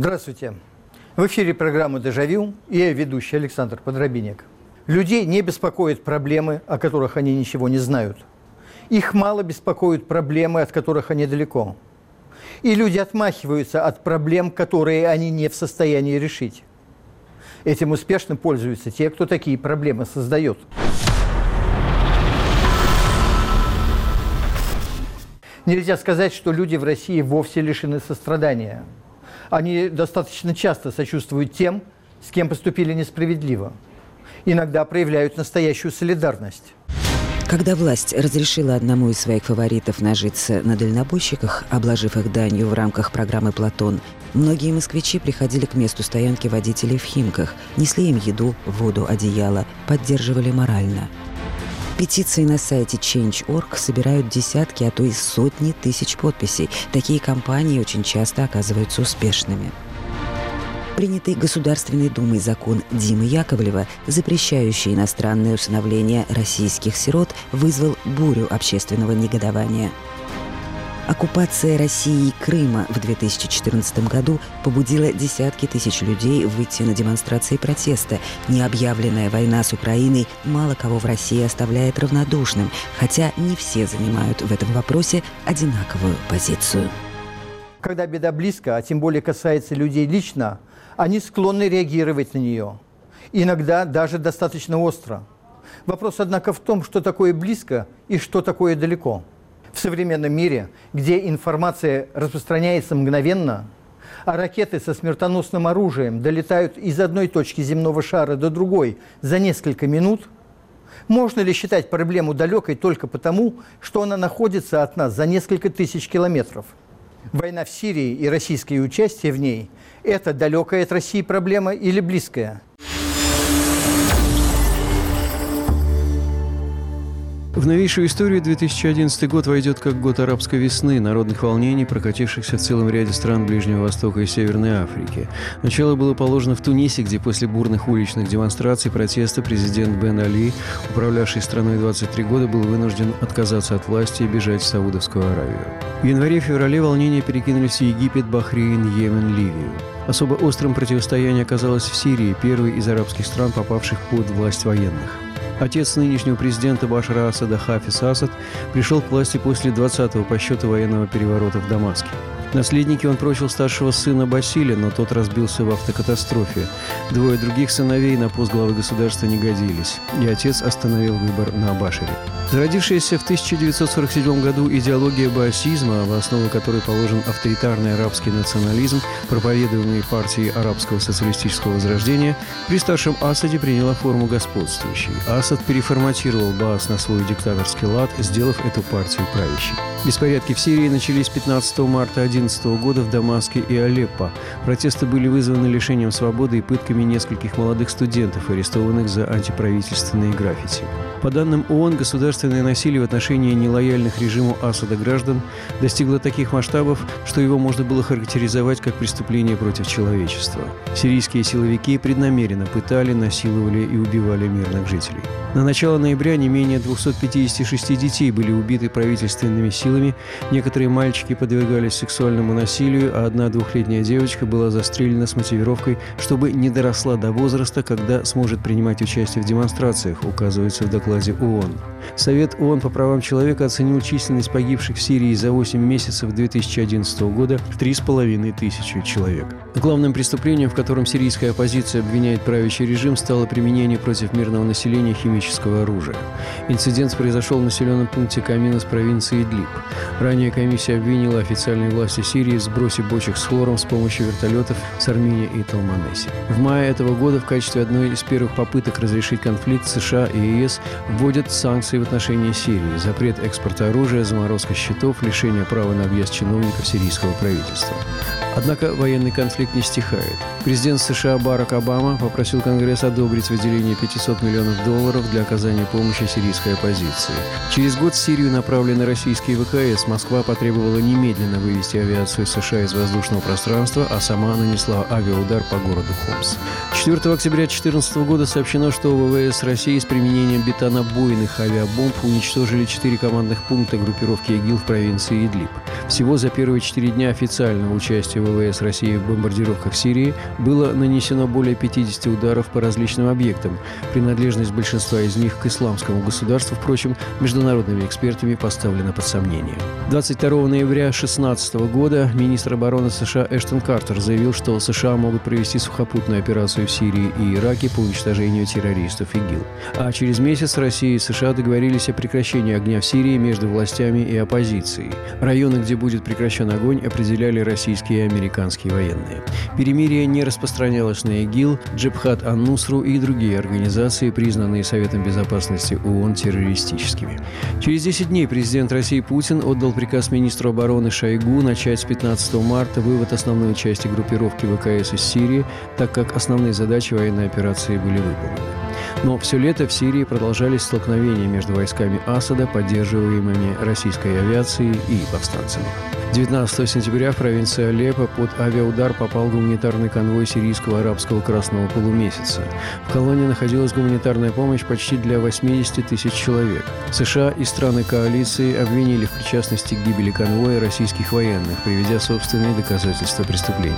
Здравствуйте. В эфире программы «Дежавю» и я ведущий Александр Подробинник. Людей не беспокоят проблемы, о которых они ничего не знают. Их мало беспокоят проблемы, от которых они далеко. И люди отмахиваются от проблем, которые они не в состоянии решить. Этим успешно пользуются те, кто такие проблемы создает. Нельзя сказать, что люди в России вовсе лишены сострадания – они достаточно часто сочувствуют тем, с кем поступили несправедливо. Иногда проявляют настоящую солидарность. Когда власть разрешила одному из своих фаворитов нажиться на дальнобойщиках, обложив их данью в рамках программы «Платон», многие москвичи приходили к месту стоянки водителей в Химках, несли им еду, воду, одеяло, поддерживали морально. Петиции на сайте Change.org собирают десятки, а то и сотни тысяч подписей. Такие кампании очень часто оказываются успешными. Принятый Государственной Думой закон Димы Яковлева, запрещающий иностранное усыновление российских сирот, вызвал бурю общественного негодования – Оккупация России и Крыма в 2014 году побудила десятки тысяч людей выйти на демонстрации протеста. Необъявленная война с Украиной мало кого в России оставляет равнодушным, хотя не все занимают в этом вопросе одинаковую позицию. Когда беда близко, а тем более касается людей лично, они склонны реагировать на нее. Иногда даже достаточно остро. Вопрос, однако, в том, что такое близко и что такое далеко – в современном мире, где информация распространяется мгновенно, а ракеты со смертоносным оружием долетают из одной точки земного шара до другой за несколько минут, можно ли считать проблему далекой только потому, что она находится от нас за несколько тысяч километров? Война в Сирии и российское участие в ней – это далекая от России проблема или близкая? В новейшую историю 2011 год войдет как год арабской весны, народных волнений, прокатившихся в целом ряде стран Ближнего Востока и Северной Африки. Начало было положено в Тунисе, где после бурных уличных демонстраций протеста президент Бен Али, управлявший страной 23 года, был вынужден отказаться от власти и бежать в Саудовскую Аравию. В январе-феврале волнения перекинулись в Египет, Бахрейн, Йемен, Ливию. Особо острым противостояние оказалось в Сирии, первой из арабских стран, попавших под власть военных. Отец нынешнего президента Башара Асада Хафиз Асад пришел к власти после 20-го по счету военного переворота в Дамаске. Наследники он прочил старшего сына Басиля, но тот разбился в автокатастрофе. Двое других сыновей на пост главы государства не годились, и отец остановил выбор на Башире. Зародившаяся в 1947 году идеология баасизма, в основу которой положен авторитарный арабский национализм, проповедуемый партией арабского социалистического возрождения, при старшем Асаде приняла форму господствующей. Асад переформатировал Баас на свой диктаторский лад, сделав эту партию правящей. Беспорядки в Сирии начались 15 марта 2011 года в Дамаске и Алеппо. Протесты были вызваны лишением свободы и пытками нескольких молодых студентов, арестованных за антиправительственные граффити. По данным ООН, государственное насилие в отношении нелояльных режиму Асада граждан достигло таких масштабов, что его можно было характеризовать как преступление против человечества. Сирийские силовики преднамеренно пытали, насиловали и убивали мирных жителей. На начало ноября не менее 256 детей были убиты правительственными силами, некоторые мальчики подвергались сексуальному насилию, а одна двухлетняя девочка была застрелена с мотивировкой, чтобы не доросла до возраста, когда сможет принимать участие в демонстрациях, указывается в докладе ООН. Совет ООН по правам человека оценил численность погибших в Сирии за 8 месяцев 2011 года в 3,5 тысячи человек. Главным преступлением, в котором сирийская оппозиция обвиняет правящий режим, стало применение против мирного населения химического оружия. Инцидент произошел в населенном пункте Камина с провинции Идлиб. Ранее комиссия обвинила официальные власти Сирии в сбросе бочек с хлором с помощью вертолетов с Армении и Талманеси. В мае этого года в качестве одной из первых попыток разрешить конфликт США и ЕС вводят санкции в отношении Сирии, запрет экспорта оружия, заморозка счетов, лишение права на объезд чиновников сирийского правительства. Однако военный конфликт не стихает. Президент США Барак Обама попросил Конгресс одобрить выделение 500 миллионов долларов для оказания помощи сирийской оппозиции. Через год в Сирию направлены российские ВКС. Москва потребовала немедленно вывести авиацию США из воздушного пространства, а сама нанесла авиаудар по городу Хомс. 4 октября 2014 года сообщено, что ВВС России с применением бетонобойных авиабомб уничтожили четыре командных пункта группировки ИГИЛ в провинции Идлиб. Всего за первые четыре дня официального участия ВВС России в бомбардировках Сирии было нанесено более 50 ударов по различным объектам. Принадлежность большинства из них к исламскому государству, впрочем, международными экспертами поставлена под сомнение. 22 ноября 2016 года министр обороны США Эштон Картер заявил, что США могут провести сухопутную операцию в Сирии и Ираке по уничтожению террористов ИГИЛ. А через месяц Россия и США договорились о прекращении огня в Сирии между властями и оппозицией. Районы, где будет прекращен огонь, определяли российские и американские военные. Перемирие не распространялось на ИГИЛ, Джебхат Ан-Нусру и другие организации, признанные Советом Безопасности ООН террористическими. Через 10 дней президент России Путин отдал приказ министру обороны Шойгу начать с 15 марта вывод основной части группировки ВКС из Сирии, так как основные задачи военной операции были выполнены. Но все лето в Сирии продолжались столкновения между войсками Асада, поддерживаемыми российской авиацией и повстанцами. 19 сентября в провинции Алеппо под авиаудар попал гуманитарный конвой сирийского арабского красного полумесяца. В колонии находилась гуманитарная помощь почти для 80 тысяч человек. США и страны коалиции обвинили в причастности к гибели конвоя российских военных, приведя собственные доказательства преступления.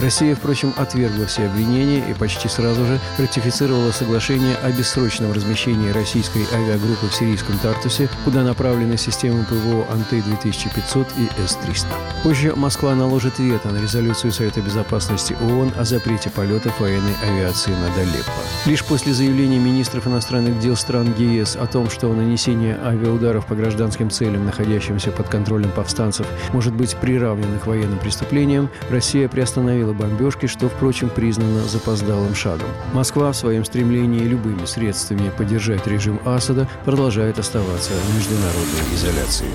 Россия, впрочем, отвергла все обвинения и почти сразу же ратифицировала соглашение о бессрочном размещении российской авиагруппы в сирийском Тартусе, куда направлены системы ПВО «Анты-2500» и С-300. 300. Позже Москва наложит вето на резолюцию Совета Безопасности ООН о запрете полетов военной авиации над Алеппо. Лишь после заявления министров иностранных дел стран ЕС о том, что нанесение авиаударов по гражданским целям, находящимся под контролем повстанцев, может быть приравнено к военным преступлениям, Россия приостановила бомбежки, что, впрочем, признано запоздалым шагом. Москва в своем стремлении любыми средствами поддержать режим Асада продолжает оставаться в международной изоляции.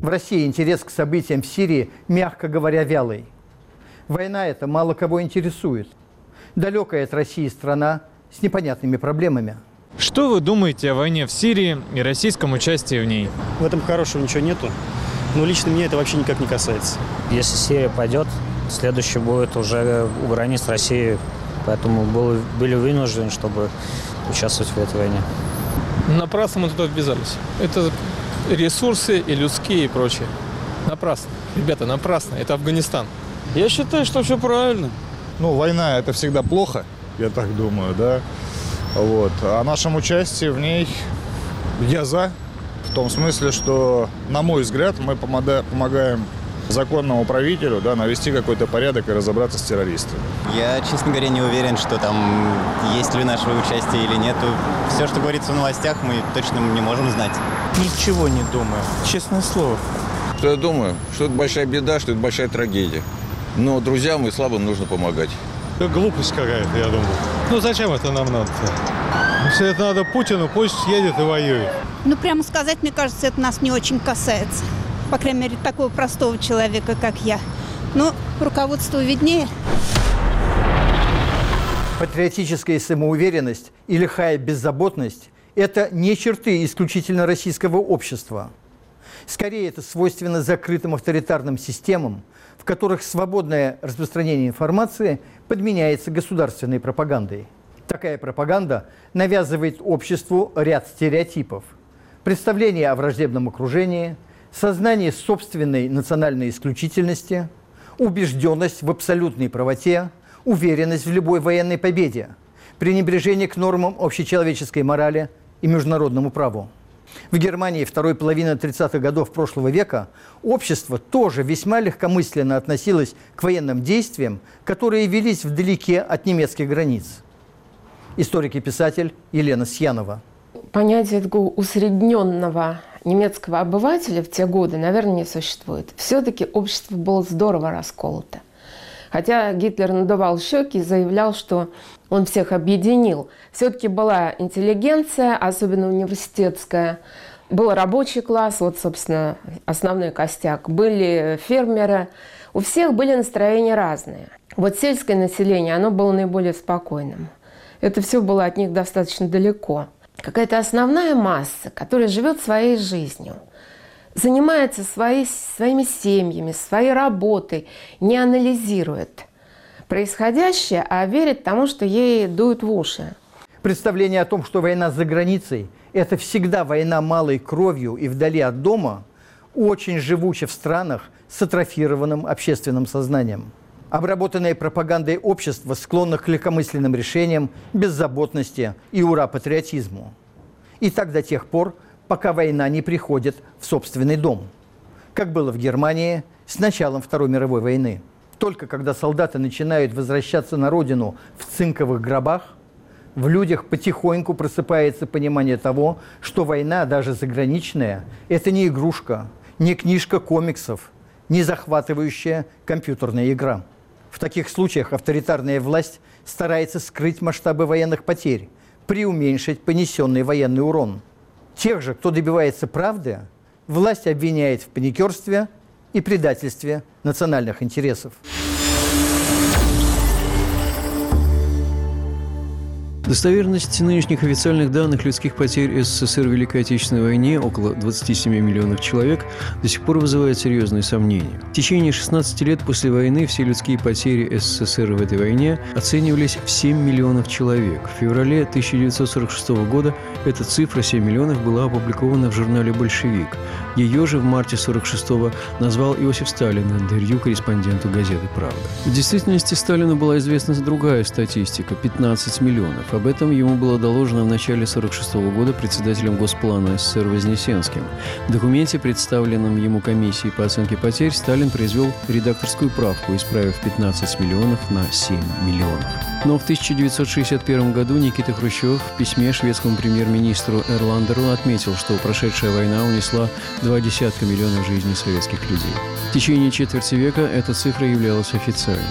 В России интерес к событиям в Сирии, мягко говоря, вялый. Война эта мало кого интересует. Далекая от России страна с непонятными проблемами. Что вы думаете о войне в Сирии и российском участии в ней? В этом хорошего ничего нету. Но лично меня это вообще никак не касается. Если Сирия пойдет, следующий будет уже у границ России. Поэтому был, были вынуждены, чтобы участвовать в этой войне. Напрасно мы туда ввязались. Это ресурсы и людские и прочее. Напрасно. Ребята, напрасно. Это Афганистан. Я считаю, что все правильно. Ну, война – это всегда плохо, я так думаю, да. Вот. А нашем участии в ней я за. В том смысле, что, на мой взгляд, мы помогаем законному правителю да, навести какой-то порядок и разобраться с террористами. Я, честно говоря, не уверен, что там есть ли наше участие или нет. Все, что говорится в новостях, мы точно не можем знать. Ничего не думаю, честное слово. Что я думаю? Что это большая беда, что это большая трагедия. Но друзьям и слабым нужно помогать. Это глупость какая-то, я думаю. Ну зачем это нам надо-то? Если это надо Путину, пусть едет и воюет. Ну, прямо сказать, мне кажется, это нас не очень касается по крайней мере, такого простого человека, как я. Но руководство виднее. Патриотическая самоуверенность и лихая беззаботность – это не черты исключительно российского общества. Скорее, это свойственно закрытым авторитарным системам, в которых свободное распространение информации подменяется государственной пропагандой. Такая пропаганда навязывает обществу ряд стереотипов. Представление о враждебном окружении – сознание собственной национальной исключительности, убежденность в абсолютной правоте, уверенность в любой военной победе, пренебрежение к нормам общечеловеческой морали и международному праву. В Германии второй половины 30-х годов прошлого века общество тоже весьма легкомысленно относилось к военным действиям, которые велись вдалеке от немецких границ. Историк и писатель Елена Сьянова. Понятие такого усредненного немецкого обывателя в те годы, наверное, не существует. Все-таки общество было здорово расколото. Хотя Гитлер надувал щеки и заявлял, что он всех объединил. Все-таки была интеллигенция, особенно университетская, был рабочий класс, вот, собственно, основной костяк. Были фермеры. У всех были настроения разные. Вот сельское население, оно было наиболее спокойным. Это все было от них достаточно далеко какая-то основная масса, которая живет своей жизнью, занимается своей, своими семьями, своей работой, не анализирует происходящее, а верит тому, что ей дуют в уши. Представление о том, что война за границей – это всегда война малой кровью и вдали от дома, очень живуче в странах с атрофированным общественным сознанием. Обработанное пропагандой общества, склонных к легкомысленным решениям, беззаботности и ура-патриотизму. И так до тех пор, пока война не приходит в собственный дом. Как было в Германии с началом Второй мировой войны. Только когда солдаты начинают возвращаться на родину в цинковых гробах, в людях потихоньку просыпается понимание того, что война, даже заграничная, это не игрушка, не книжка комиксов, не захватывающая компьютерная игра. В таких случаях авторитарная власть старается скрыть масштабы военных потерь, преуменьшить понесенный военный урон. Тех же, кто добивается правды, власть обвиняет в паникерстве и предательстве национальных интересов. Достоверность нынешних официальных данных людских потерь СССР в Великой Отечественной войне, около 27 миллионов человек, до сих пор вызывает серьезные сомнения. В течение 16 лет после войны все людские потери СССР в этой войне оценивались в 7 миллионов человек. В феврале 1946 года эта цифра 7 миллионов была опубликована в журнале «Большевик». Ее же в марте 1946-го назвал Иосиф Сталин в интервью корреспонденту газеты «Правда». В действительности Сталину была известна другая статистика – 15 миллионов. Об этом ему было доложено в начале 1946 года председателем Госплана СССР Вознесенским. В документе, представленном ему комиссией по оценке потерь, Сталин произвел редакторскую правку, исправив 15 миллионов на 7 миллионов. Но в 1961 году Никита Хрущев в письме шведскому премьер-министру Эрландеру отметил, что прошедшая война унесла два десятка миллионов жизней советских людей. В течение четверти века эта цифра являлась официальной.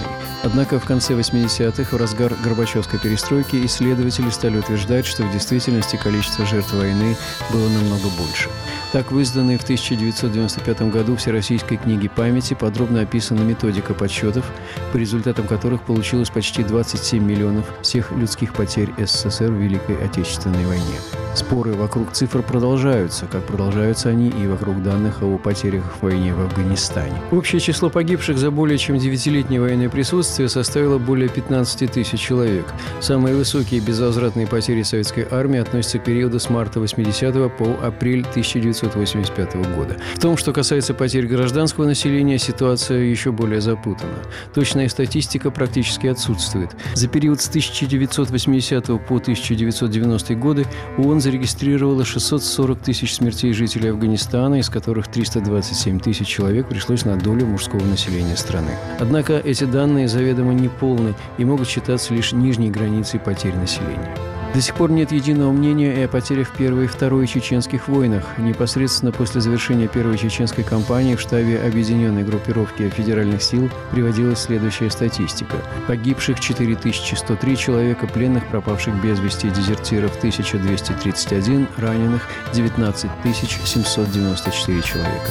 Однако в конце 80-х, в разгар Горбачевской перестройки, исследователи стали утверждать, что в действительности количество жертв войны было намного больше. Так, в изданной в 1995 году Всероссийской книге памяти подробно описана методика подсчетов, по результатам которых получилось почти 27 миллионов всех людских потерь СССР в Великой Отечественной войне. Споры вокруг цифр продолжаются, как продолжаются они и вокруг данных о потерях в войне в Афганистане. Общее число погибших за более чем девятилетнее военное присутствие составило более 15 тысяч человек. Самые высокие безвозвратные потери советской армии относятся к периоду с марта 80 по апрель 1985 года. В том, что касается потерь гражданского населения, ситуация еще более запутана. Точная статистика практически отсутствует. За период с 1980 по 1990 годы ООН зарегистрировала 640 тысяч смертей жителей Афганистана, из которых 327 тысяч человек пришлось на долю мужского населения страны. Однако эти данные заведомо неполны и могут считаться лишь нижней границей потерь населения. До сих пор нет единого мнения и о потерях в Первой и Второй чеченских войнах. Непосредственно после завершения Первой чеченской кампании в штабе Объединенной группировки федеральных сил приводилась следующая статистика. Погибших 4103 человека, пленных, пропавших без вести дезертиров 1231, раненых 19 794 человека.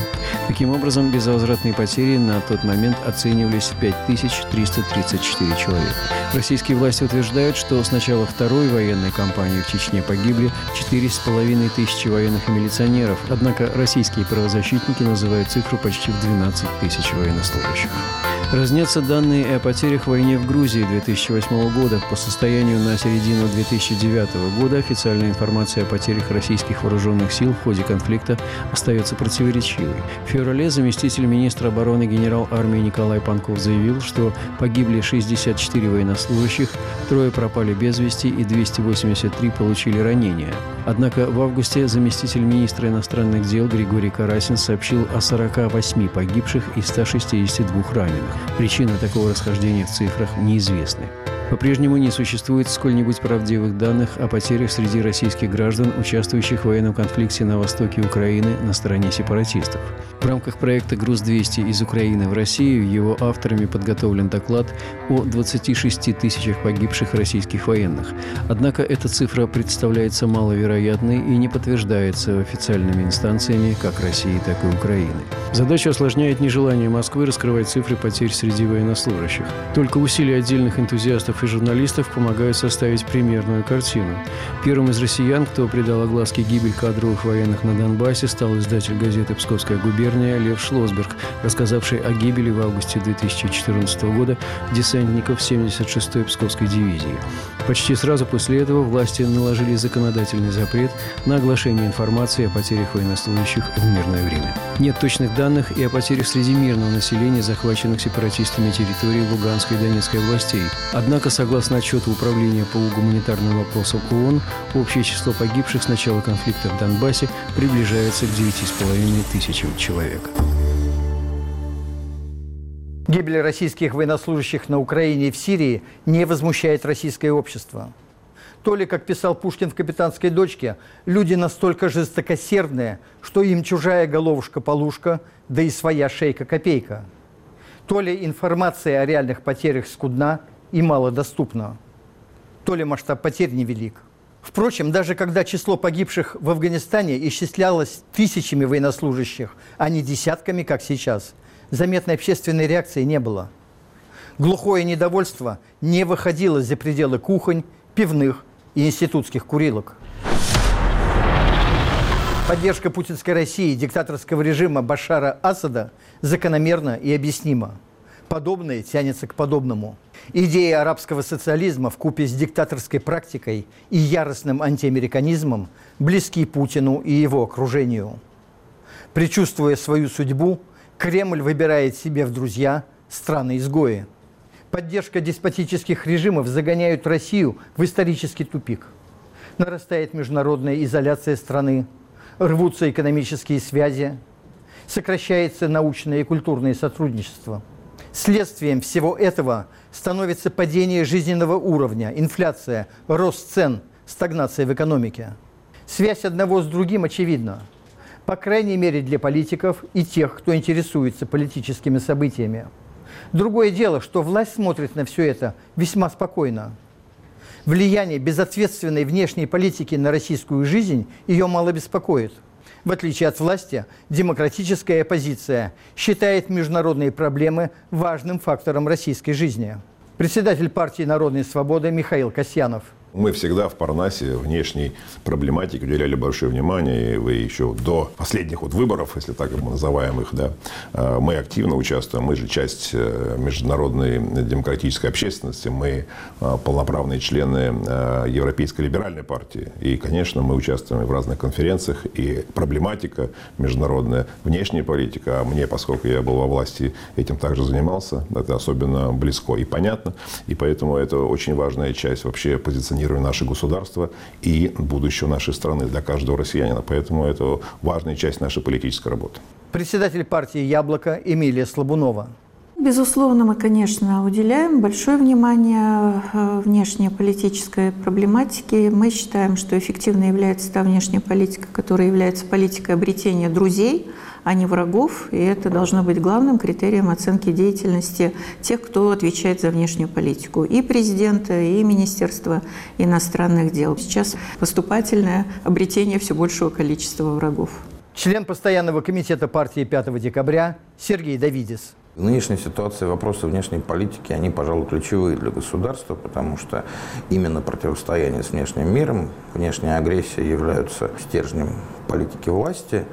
Таким образом, безвозвратные потери на тот момент оценивались в 5334 человека. Российские власти утверждают, что с начала Второй военной кампании в Чечне погибли 4,5 тысячи военных и милиционеров, однако российские правозащитники называют цифру почти в 12 тысяч военнослужащих. Разнятся данные о потерях в войне в Грузии 2008 года. По состоянию на середину 2009 года официальная информация о потерях российских вооруженных сил в ходе конфликта остается противоречивой. В феврале заместитель министра обороны генерал армии Николай Панков заявил, что погибли 64 военнослужащих, трое пропали без вести и 283 получили ранения. Однако в августе заместитель министра иностранных дел Григорий Карасин сообщил о 48 погибших и 162 раненых. Причины такого расхождения в цифрах неизвестны. По-прежнему не существует сколь-нибудь правдивых данных о потерях среди российских граждан, участвующих в военном конфликте на востоке Украины на стороне сепаратистов. В рамках проекта «Груз-200» из Украины в Россию его авторами подготовлен доклад о 26 тысячах погибших российских военных. Однако эта цифра представляется маловероятной и не подтверждается официальными инстанциями как России, так и Украины. Задача осложняет нежелание Москвы раскрывать цифры потерь среди военнослужащих. Только усилия отдельных энтузиастов и журналистов помогают составить примерную картину. Первым из россиян, кто придал огласке гибель кадровых военных на Донбассе, стал издатель газеты «Псковская губерния» Лев Шлосберг, рассказавший о гибели в августе 2014 года десантников 76-й Псковской дивизии. Почти сразу после этого власти наложили законодательный запрет на оглашение информации о потерях военнослужащих в мирное время. Нет точных данных и о потерях среди мирного населения, захваченных сепаратистами территории Луганской и Донецкой областей. Однако, согласно отчету Управления по гуманитарным вопросам ООН, общее число погибших с начала конфликта в Донбассе приближается к 9,5 тысячам человек. Гибель российских военнослужащих на Украине и в Сирии не возмущает российское общество. То ли, как писал Пушкин в «Капитанской дочке», люди настолько жестокосердные, что им чужая головушка-полушка, да и своя шейка-копейка. То ли информация о реальных потерях скудна и малодоступна, то ли масштаб потерь невелик. Впрочем, даже когда число погибших в Афганистане исчислялось тысячами военнослужащих, а не десятками, как сейчас – заметной общественной реакции не было. Глухое недовольство не выходило за пределы кухонь, пивных и институтских курилок. Поддержка путинской России диктаторского режима Башара Асада закономерна и объяснима. Подобное тянется к подобному. Идеи арабского социализма в купе с диктаторской практикой и яростным антиамериканизмом близки Путину и его окружению. Причувствуя свою судьбу, Кремль выбирает себе в друзья страны-изгои. Поддержка деспотических режимов загоняет Россию в исторический тупик. Нарастает международная изоляция страны, рвутся экономические связи, сокращается научное и культурное сотрудничество. Следствием всего этого становится падение жизненного уровня, инфляция, рост цен, стагнация в экономике. Связь одного с другим очевидна – по крайней мере для политиков и тех, кто интересуется политическими событиями. Другое дело, что власть смотрит на все это весьма спокойно. Влияние безответственной внешней политики на российскую жизнь ее мало беспокоит. В отличие от власти, демократическая оппозиция считает международные проблемы важным фактором российской жизни. Председатель партии «Народная свобода» Михаил Касьянов – мы всегда в Парнасе внешней проблематике уделяли большое внимание. И вы еще до последних вот выборов, если так мы называем их, да, э, мы активно участвуем. Мы же часть э, международной демократической общественности. Мы э, полноправные члены Европейской либеральной партии. И, конечно, мы участвуем в разных конференциях. И проблематика международная, внешняя политика, а мне, поскольку я был во власти, этим также занимался, это особенно близко и понятно. И поэтому это очень важная часть вообще позиционирования позиционируем наше государство и будущего нашей страны для каждого россиянина. Поэтому это важная часть нашей политической работы. Председатель партии «Яблоко» Эмилия Слабунова. Безусловно, мы, конечно, уделяем большое внимание э, внешней политической проблематике. Мы считаем, что эффективной является та внешняя политика, которая является политикой обретения друзей – а не врагов. И это должно быть главным критерием оценки деятельности тех, кто отвечает за внешнюю политику. И президента, и Министерства иностранных дел. Сейчас поступательное обретение все большего количества врагов. Член постоянного комитета партии 5 декабря Сергей Давидис. В нынешней ситуации вопросы внешней политики, они, пожалуй, ключевые для государства, потому что именно противостояние с внешним миром, внешняя агрессия являются стержнем политики власти.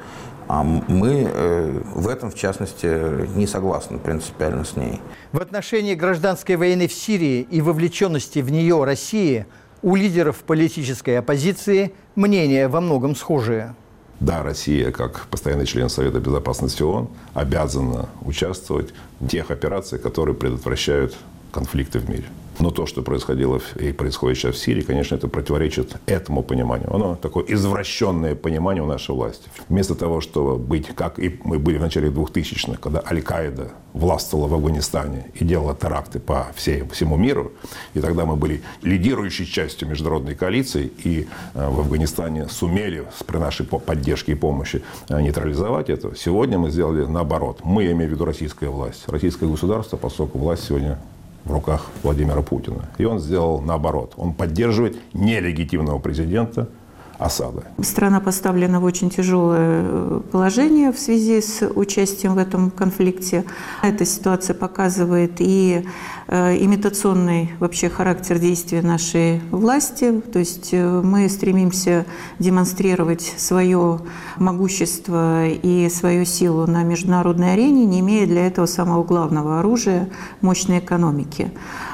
А мы э, в этом, в частности, не согласны принципиально с ней. В отношении гражданской войны в Сирии и вовлеченности в нее России у лидеров политической оппозиции мнения во многом схожие. Да, Россия, как постоянный член Совета Безопасности ООН, обязана участвовать в тех операциях, которые предотвращают конфликты в мире. Но то, что происходило и происходит сейчас в Сирии, конечно, это противоречит этому пониманию. Оно такое извращенное понимание у нашей власти. Вместо того, чтобы быть, как и мы были в начале 2000-х, когда Аль-Каида властвовала в Афганистане и делала теракты по всей, всему миру, и тогда мы были лидирующей частью международной коалиции, и э, в Афганистане сумели при нашей поддержке и помощи э, нейтрализовать это. Сегодня мы сделали наоборот. Мы, я имею в виду российская власть, российское государство, поскольку власть сегодня в руках Владимира Путина. И он сделал наоборот. Он поддерживает нелегитимного президента – осады. Страна поставлена в очень тяжелое э, положение в связи с участием в этом конфликте. Эта ситуация показывает и э, имитационный вообще характер действия нашей власти. То есть э, мы стремимся демонстрировать свое могущество и свою силу на международной арене, не имея для этого самого главного оружия – мощной экономики.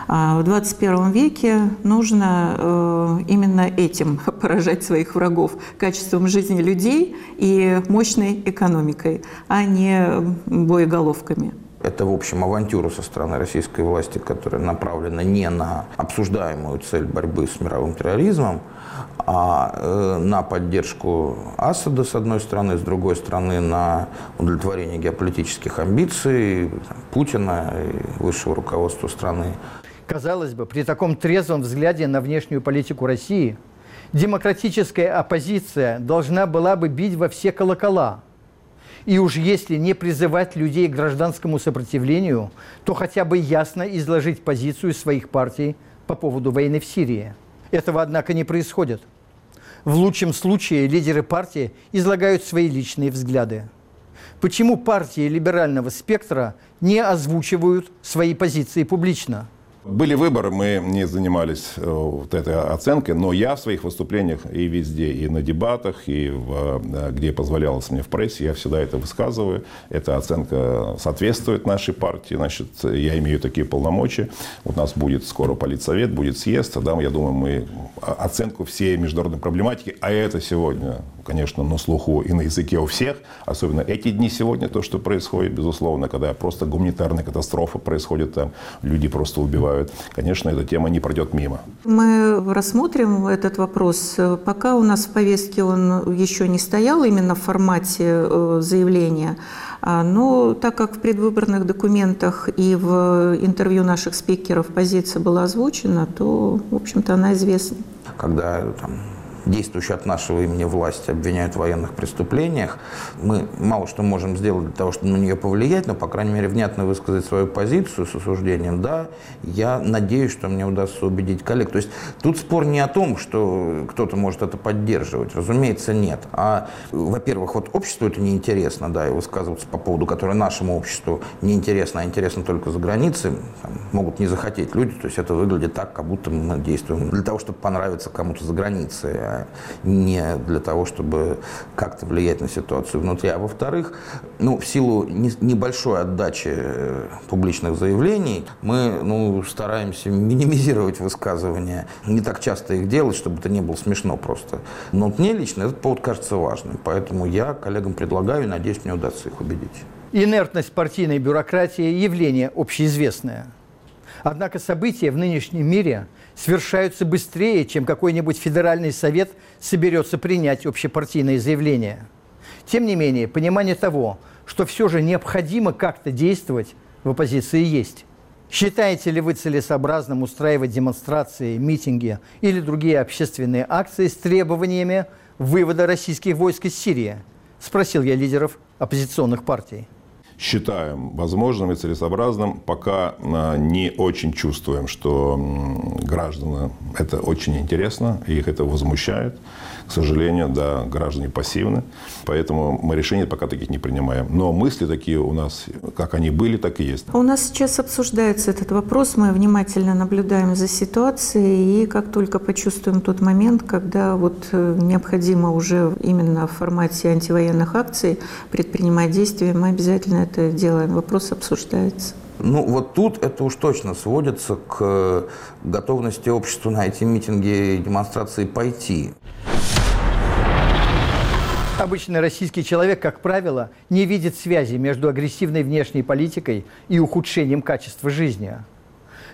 А в 21 веке нужно э, именно этим поражать своих врагов, качеством жизни людей и мощной экономикой, а не боеголовками. Это, в общем, авантюра со стороны российской власти, которая направлена не на обсуждаемую цель борьбы с мировым терроризмом, а э, на поддержку Асада, с одной стороны, с другой стороны, на удовлетворение геополитических амбиций Путина и высшего руководства страны. Казалось бы, при таком трезвом взгляде на внешнюю политику России демократическая оппозиция должна была бы бить во все колокола – и уж если не призывать людей к гражданскому сопротивлению, то хотя бы ясно изложить позицию своих партий по поводу войны в Сирии. Этого, однако, не происходит. В лучшем случае лидеры партии излагают свои личные взгляды. Почему партии либерального спектра не озвучивают свои позиции публично – были выборы, мы не занимались э, вот этой оценкой, но я в своих выступлениях и везде, и на дебатах, и в, э, где позволялось мне в прессе, я всегда это высказываю. Эта оценка соответствует нашей партии, значит, я имею такие полномочия. У нас будет скоро политсовет, будет съезд, тогда, я думаю, мы оценку всей международной проблематики, а это сегодня, конечно, на слуху и на языке у всех, особенно эти дни сегодня, то, что происходит, безусловно, когда просто гуманитарная катастрофа происходит, там люди просто убивают конечно, эта тема не пройдет мимо. Мы рассмотрим этот вопрос. Пока у нас в повестке он еще не стоял именно в формате э, заявления, а, но так как в предвыборных документах и в интервью наших спикеров позиция была озвучена, то, в общем-то, она известна. Когда там, действующие от нашего имени власти обвиняют в военных преступлениях. Мы мало что можем сделать для того, чтобы на нее повлиять, но, по крайней мере, внятно высказать свою позицию с осуждением. Да, я надеюсь, что мне удастся убедить коллег. То есть тут спор не о том, что кто-то может это поддерживать. Разумеется, нет. А, во-первых, вот обществу это неинтересно, да, и высказываться по поводу, которое нашему обществу неинтересно, а интересно только за границей, там, могут не захотеть люди. То есть это выглядит так, как будто мы действуем для того, чтобы понравиться кому-то за границей. Не для того, чтобы как-то влиять на ситуацию внутри. А во-вторых, ну, в силу небольшой отдачи э, публичных заявлений, мы ну, стараемся минимизировать высказывания. Не так часто их делать, чтобы это не было смешно просто. Но мне лично этот повод кажется важным. Поэтому я коллегам предлагаю и надеюсь, мне удастся их убедить. Инертность партийной бюрократии – явление общеизвестное. Однако события в нынешнем мире свершаются быстрее, чем какой-нибудь федеральный совет соберется принять общепартийное заявление. Тем не менее, понимание того, что все же необходимо как-то действовать, в оппозиции есть. Считаете ли вы целесообразным устраивать демонстрации, митинги или другие общественные акции с требованиями вывода российских войск из Сирии? Спросил я лидеров оппозиционных партий считаем возможным и целесообразным, пока а, не очень чувствуем, что гражданам это очень интересно, их это возмущает. К сожалению, да, граждане пассивны, поэтому мы решения пока таких не принимаем. Но мысли такие у нас, как они были, так и есть. У нас сейчас обсуждается этот вопрос, мы внимательно наблюдаем за ситуацией, и как только почувствуем тот момент, когда вот э, необходимо уже именно в формате антивоенных акций предпринимать действия, мы обязательно это делаем. Вопрос обсуждается. Ну, вот тут это уж точно сводится к готовности общества на эти митинги и демонстрации пойти. Обычный российский человек, как правило, не видит связи между агрессивной внешней политикой и ухудшением качества жизни.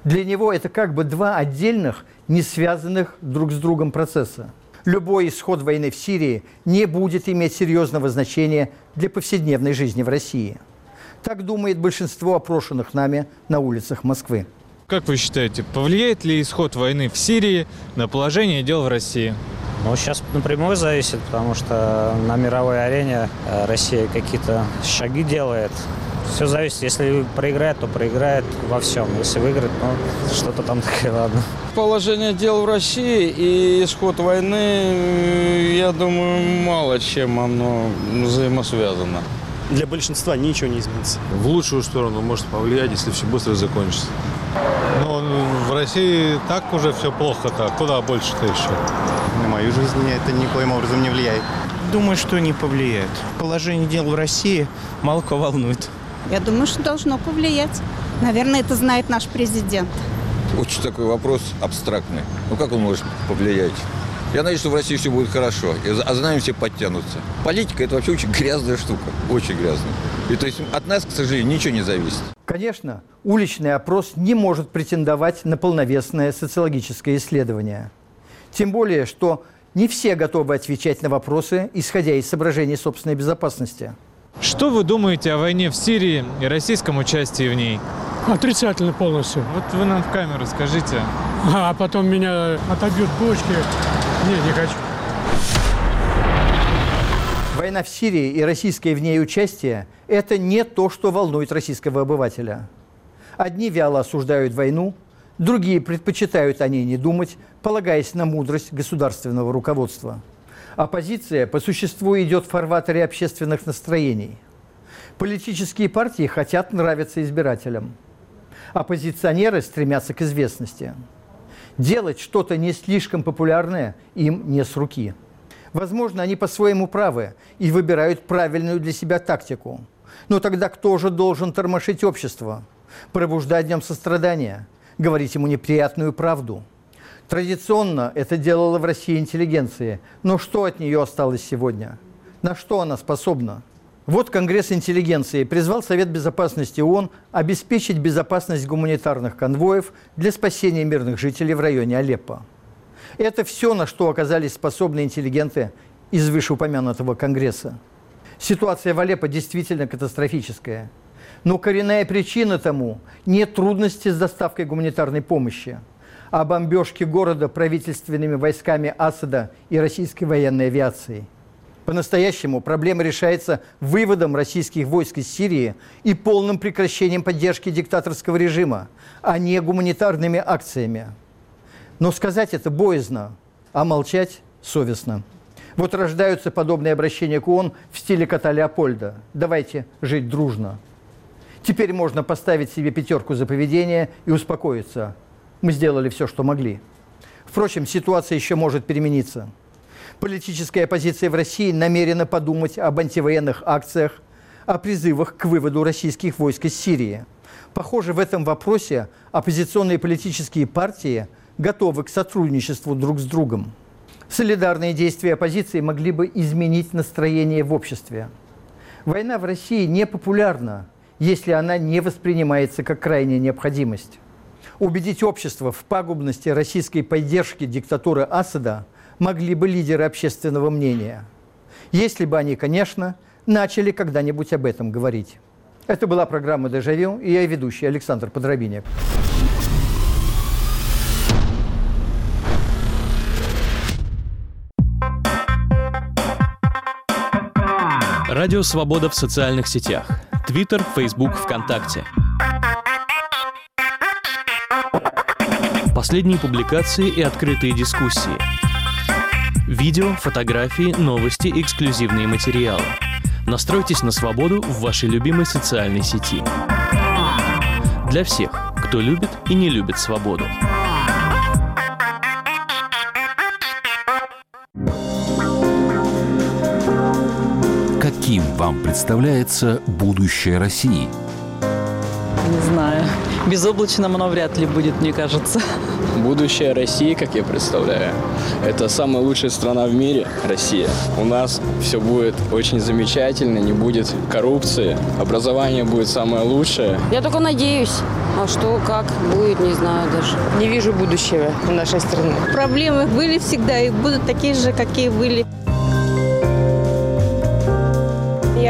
Для него это как бы два отдельных, не связанных друг с другом процесса. Любой исход войны в Сирии не будет иметь серьезного значения для повседневной жизни в России. Так думает большинство опрошенных нами на улицах Москвы. Как вы считаете, повлияет ли исход войны в Сирии на положение дел в России? Ну, сейчас напрямую зависит, потому что на мировой арене э, Россия какие-то шаги делает. Все зависит. Если проиграет, то проиграет во всем. Если выиграет, ну, что-то там такое, ладно. Положение дел в России и исход войны, я думаю, мало чем оно взаимосвязано. Для большинства ничего не изменится. В лучшую сторону может повлиять, если все быстро закончится. Но в России так уже все плохо-то. Куда больше-то еще? На мою жизнь это никоим образом не влияет. Думаю, что не повлияет. Положение дел в России мало кого волнует. Я думаю, что должно повлиять. Наверное, это знает наш президент. Очень такой вопрос абстрактный. Ну как он может повлиять? Я надеюсь, что в России все будет хорошо, а за нами все подтянутся. Политика – это вообще очень грязная штука, очень грязная. И то есть от нас, к сожалению, ничего не зависит. Конечно, уличный опрос не может претендовать на полновесное социологическое исследование. Тем более, что не все готовы отвечать на вопросы, исходя из соображений собственной безопасности. Что вы думаете о войне в Сирии и российском участии в ней? Отрицательно полностью. Вот вы нам в камеру скажите. А потом меня отобьют бочки. Не, не хочу. Война в Сирии и российское в ней участие – это не то, что волнует российского обывателя. Одни вяло осуждают войну, другие предпочитают о ней не думать, полагаясь на мудрость государственного руководства. Оппозиция по существу идет в фарватере общественных настроений. Политические партии хотят нравиться избирателям. Оппозиционеры стремятся к известности – Делать что-то не слишком популярное им не с руки. Возможно, они по-своему правы и выбирают правильную для себя тактику. Но тогда кто же должен тормошить общество? Пробуждать в нем сострадание, говорить ему неприятную правду. Традиционно это делала в России интеллигенция. Но что от нее осталось сегодня? На что она способна? Вот Конгресс интеллигенции призвал Совет Безопасности ООН обеспечить безопасность гуманитарных конвоев для спасения мирных жителей в районе Алеппо. Это все, на что оказались способны интеллигенты из вышеупомянутого Конгресса. Ситуация в Алеппо действительно катастрофическая. Но коренная причина тому не трудности с доставкой гуманитарной помощи, а бомбежки города правительственными войсками Асада и российской военной авиацией – по-настоящему проблема решается выводом российских войск из Сирии и полным прекращением поддержки диктаторского режима, а не гуманитарными акциями. Но сказать это боязно, а молчать совестно. Вот рождаются подобные обращения к ООН в стиле кота Леопольда. Давайте жить дружно. Теперь можно поставить себе пятерку за поведение и успокоиться. Мы сделали все, что могли. Впрочем, ситуация еще может перемениться – политическая оппозиция в России намерена подумать об антивоенных акциях, о призывах к выводу российских войск из Сирии. Похоже, в этом вопросе оппозиционные политические партии готовы к сотрудничеству друг с другом. Солидарные действия оппозиции могли бы изменить настроение в обществе. Война в России не популярна, если она не воспринимается как крайняя необходимость. Убедить общество в пагубности российской поддержки диктатуры Асада могли бы лидеры общественного мнения, если бы они, конечно, начали когда-нибудь об этом говорить. Это была программа «Дежавю» и я ведущий Александр Подробинек. Радио «Свобода» в социальных сетях. Твиттер, Фейсбук, ВКонтакте. Последние публикации и открытые дискуссии – Видео, фотографии, новости, эксклюзивные материалы. Настройтесь на свободу в вашей любимой социальной сети. Для всех, кто любит и не любит свободу. Вам представляется будущее России? Не знаю. Безоблачным оно вряд ли будет, мне кажется. Будущее России, как я представляю, это самая лучшая страна в мире, Россия. У нас все будет очень замечательно, не будет коррупции, образование будет самое лучшее. Я только надеюсь. А что, как будет, не знаю даже. Не вижу будущего у нашей страны. Проблемы были всегда и будут такие же, какие были.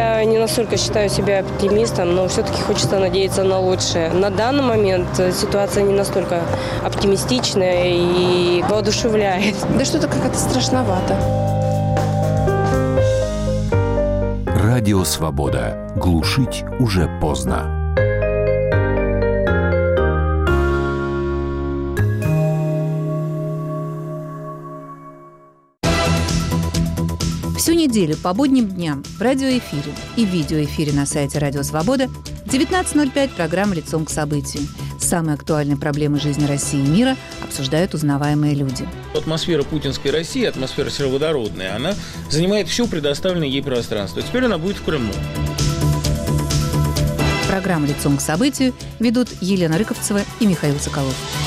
Я не настолько считаю себя оптимистом, но все-таки хочется надеяться на лучшее. На данный момент ситуация не настолько оптимистичная и воодушевляет. Да что-то как-то страшновато. Радио «Свобода». Глушить уже поздно. Неделю по будним дням в радиоэфире и видеоэфире на сайте Радио Свобода 19.05 программа «Лицом к событию». Самые актуальные проблемы жизни России и мира обсуждают узнаваемые люди. Атмосфера путинской России, атмосфера сероводородная, она занимает все предоставленное ей пространство. Теперь она будет в Крыму. Программу «Лицом к событию» ведут Елена Рыковцева и Михаил Соколов.